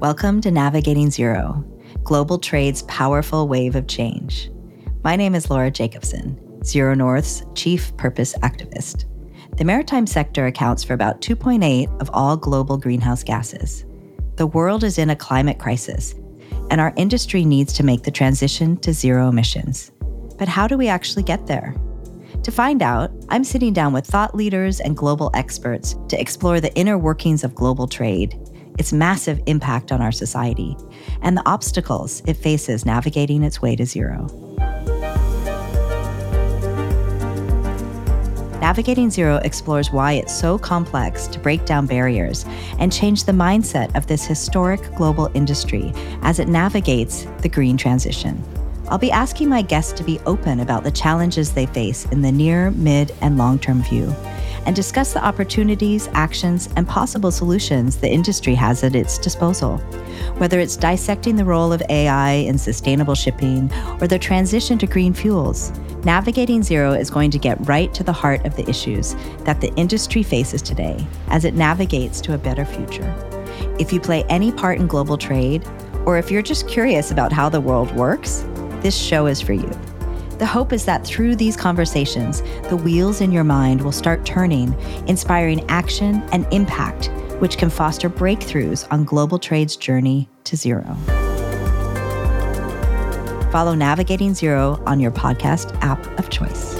Welcome to Navigating Zero, global trade's powerful wave of change. My name is Lora Jakobsen, Zero North's chief purpose activist. The maritime sector accounts for about 2.8 of all global greenhouse gases. The world is in a climate crisis, and our industry needs to make the transition to zero emissions. But how do we actually get there? To find out, I'm sitting down with thought leaders and global experts to explore the inner workings of global trade its massive impact on our society, and the obstacles it faces navigating its way to zero. Navigating Zero explores why it's so complex to break down barriers and change the mindset of this historic global industry as it navigates the green transition. I'll be asking my guests to be open about the challenges they face in the near, mid, and long term view and discuss the opportunities, actions, and possible solutions the industry has at its disposal. Whether it's dissecting the role of AI in sustainable shipping or the transition to green fuels, Navigating Zero is going to get right to the heart of the issues that the industry faces today as it navigates to a better future. If you play any part in global trade, or if you're just curious about how the world works, this show is for you. The hope is that through these conversations, the wheels in your mind will start turning, inspiring action and impact, which can foster breakthroughs on global trade's journey to zero. Follow Navigating Zero on your podcast app of choice.